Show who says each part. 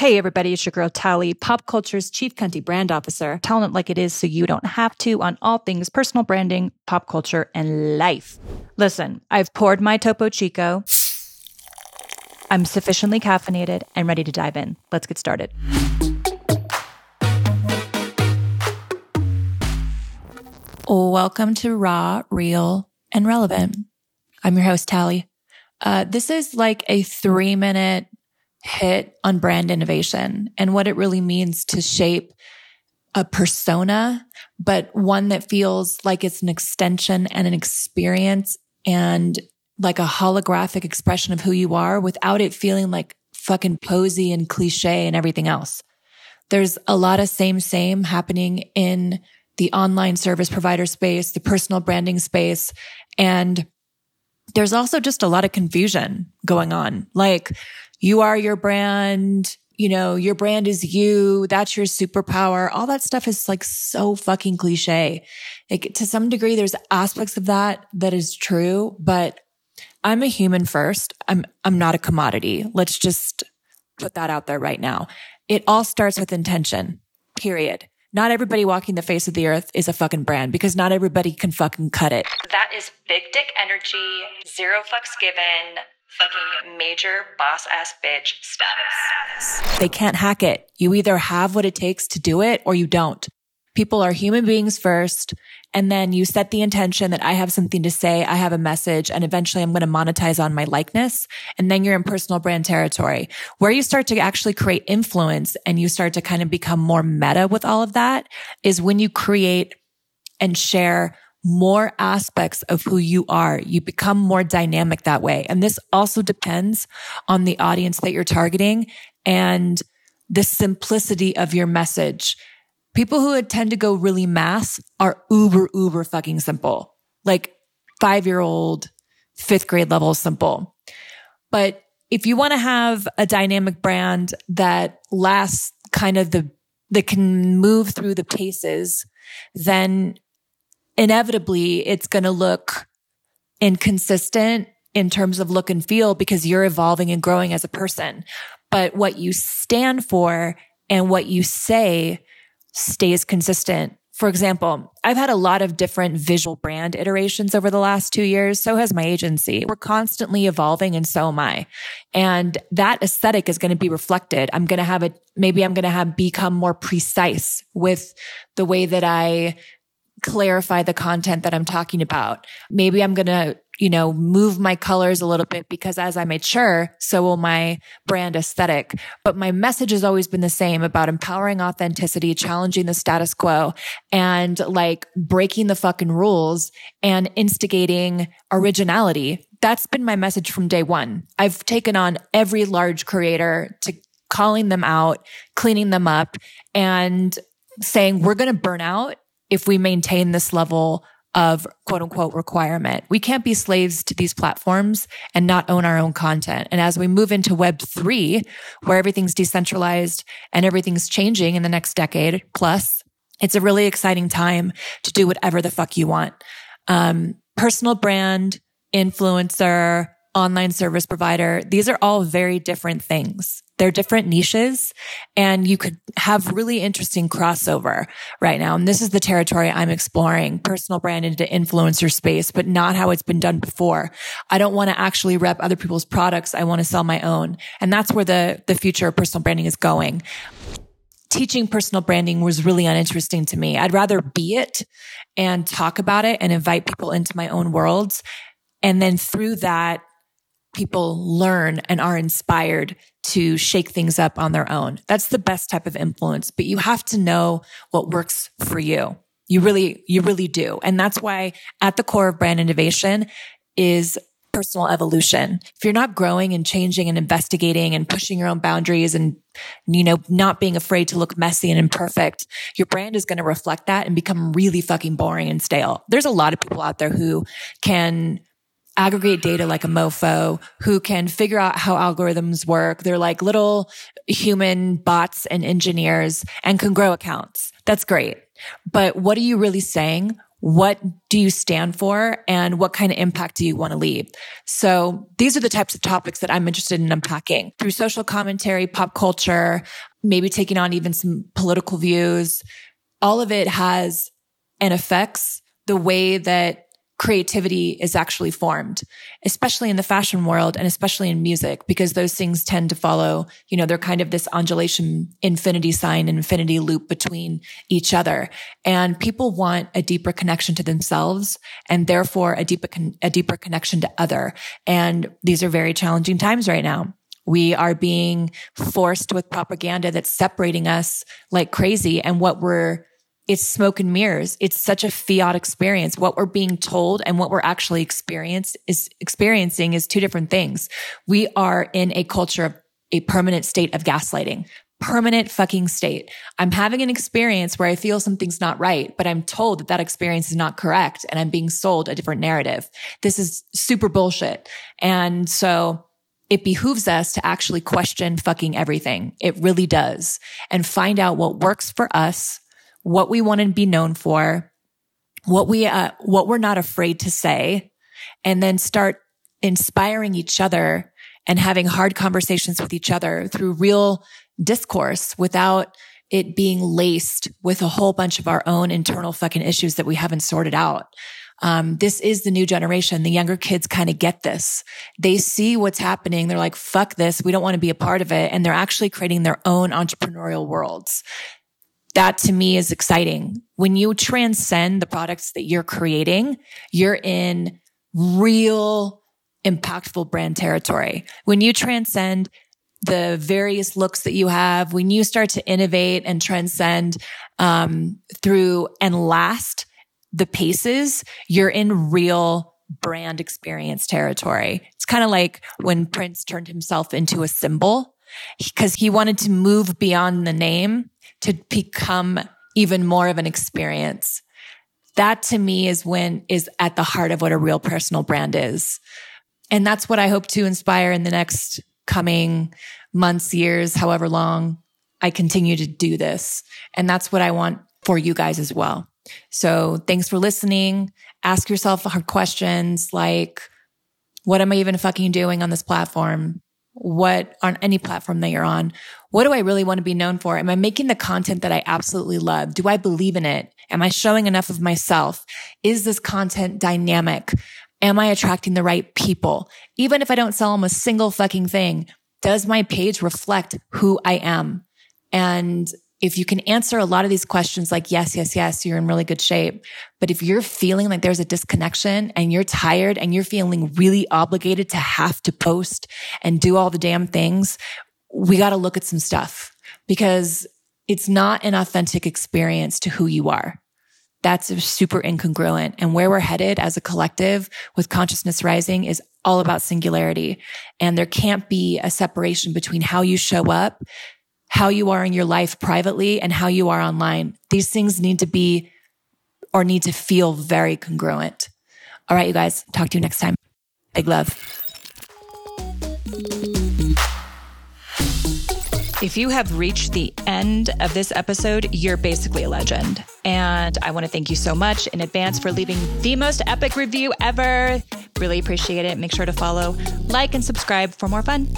Speaker 1: Hey, everybody, it's your girl Talie, pop culture's chief cunty brand officer, telling it like it is so you don't have to on all things personal branding, pop culture, and life. Listen, I've poured my Topo Chico. I'm sufficiently caffeinated and ready to dive in. Let's get started. Welcome to Raw, Real, and Relevant. I'm your host, Talie. Uh, this is like a three minute hit on brand innovation and what it really means to shape a persona, but one that feels like it's an extension and an experience and like a holographic expression of who you are without it feeling like fucking posy and cliche and everything else. There's a lot of same, same happening in the online service provider space, the personal branding space. And there's also just a lot of confusion going on. Like you are your brand. You know, your brand is you. That's your superpower. All that stuff is like so fucking cliche. Like to some degree, there's aspects of that that is true, but I'm a human first. I'm, I'm not a commodity. Let's just put that out there right now. It all starts with intention, period. Not everybody walking the face of the earth is a fucking brand because not everybody can fucking cut it.
Speaker 2: That is big dick energy, zero fucks given, fucking major boss ass bitch status.
Speaker 1: They can't hack it. You either have what it takes to do it or you don't. People are human beings first. And then you set the intention that I have something to say. I have a message and eventually I'm going to monetize on my likeness. And then you're in personal brand territory where you start to actually create influence and you start to kind of become more meta with all of that is when you create and share more aspects of who you are. You become more dynamic that way. And this also depends on the audience that you're targeting and the simplicity of your message. People who tend to go really mass are uber, uber fucking simple, like five year old, fifth grade level simple. But if you want to have a dynamic brand that lasts kind of the, that can move through the paces, then inevitably it's going to look inconsistent in terms of look and feel because you're evolving and growing as a person. But what you stand for and what you say stays consistent. For example, I've had a lot of different visual brand iterations over the last two years. So has my agency. We're constantly evolving and so am I. And that aesthetic is going to be reflected. I'm going to have it, maybe I'm going to have become more precise with the way that I clarify the content that I'm talking about. Maybe I'm going to, you know, move my colors a little bit because as I mature, so will my brand aesthetic. But my message has always been the same about empowering authenticity, challenging the status quo and like breaking the fucking rules and instigating originality. That's been my message from day one. I've taken on every large creator to calling them out, cleaning them up and saying, we're going to burn out if we maintain this level of quote unquote requirement. We can't be slaves to these platforms and not own our own content. And as we move into web three, where everything's decentralized and everything's changing in the next decade plus, it's a really exciting time to do whatever the fuck you want. Um, personal brand, influencer, online service provider. These are all very different things. They're different niches and you could have really interesting crossover right now. And this is the territory I'm exploring personal brand into influencer space, but not how it's been done before. I don't want to actually rep other people's products. I want to sell my own. And that's where the, the future of personal branding is going teaching personal branding was really uninteresting to me. I'd rather be it and talk about it and invite people into my own worlds. And then through that, people learn and are inspired to shake things up on their own. That's the best type of influence, but you have to know what works for you. You really, you really do. And that's why at the core of brand innovation is personal evolution. If you're not growing and changing and investigating and pushing your own boundaries and, you know, not being afraid to look messy and imperfect, your brand is going to reflect that and become really fucking boring and stale. There's a lot of people out there who can aggregate data like a mofo who can figure out how algorithms work. They're like little human bots and engineers and can grow accounts. That's great. But what are you really saying What do you stand for and what kind of impact do you want to leave? So these are the types of topics that I'm interested in unpacking through social commentary, pop culture, maybe taking on even some political views. All of it has and affects the way that creativity is actually formed, especially in the fashion world and especially in music, because those things tend to follow, you know, they're kind of this undulation infinity sign infinity loop between each other. And people want a deeper connection to themselves and therefore a deeper, con- a deeper connection to other. And these are very challenging times right now. We are being forced with propaganda that's separating us like crazy. And what we're it's smoke and mirrors. It's such a fiat experience. What we're being told and what we're actually experience is experiencing is two different things. We are in a culture of a permanent state of gaslighting. Permanent fucking state. I'm having an experience where I feel something's not right, but I'm told that that experience is not correct and I'm being sold a different narrative. This is super bullshit. And so it behooves us to actually question fucking everything. It really does and find out what works for us what we want to be known for, what we, uh, what we're not afraid to say, and then start inspiring each other and having hard conversations with each other through real discourse without it being laced with a whole bunch of our own internal fucking issues that we haven't sorted out. Um, this is the new generation. The younger kids kind of get this. They see what's happening. They're like, fuck this. We don't want to be a part of it. And they're actually creating their own entrepreneurial worlds that to me is exciting. When you transcend the products that you're creating, you're in real impactful brand territory. When you transcend the various looks that you have, when you start to innovate and transcend um, through and last the paces, you're in real brand experience territory. It's kind of like when Prince turned himself into a symbol because he wanted to move beyond the name to become even more of an experience. That to me is when is at the heart of what a real personal brand is. And that's what I hope to inspire in the next coming months, years, however long I continue to do this. And that's what I want for you guys as well. So thanks for listening. Ask yourself hard questions like, what am I even fucking doing on this platform? What on any platform that you're on, what do I really want to be known for? Am I making the content that I absolutely love? Do I believe in it? Am I showing enough of myself? Is this content dynamic? Am I attracting the right people? Even if I don't sell them a single fucking thing, does my page reflect who I am? And if you can answer a lot of these questions like yes, yes, yes, you're in really good shape. But if you're feeling like there's a disconnection and you're tired and you're feeling really obligated to have to post and do all the damn things, we got to look at some stuff because it's not an authentic experience to who you are. That's super incongruent. And where we're headed as a collective with consciousness rising is all about singularity. And there can't be a separation between how you show up how you are in your life privately and how you are online. These things need to be or need to feel very congruent. All right, you guys, talk to you next time. Big love. If you have reached the end of this episode, you're basically a legend. And I want to thank you so much in advance for leaving the most epic review ever. Really appreciate it. Make sure to follow, like, and subscribe for more fun.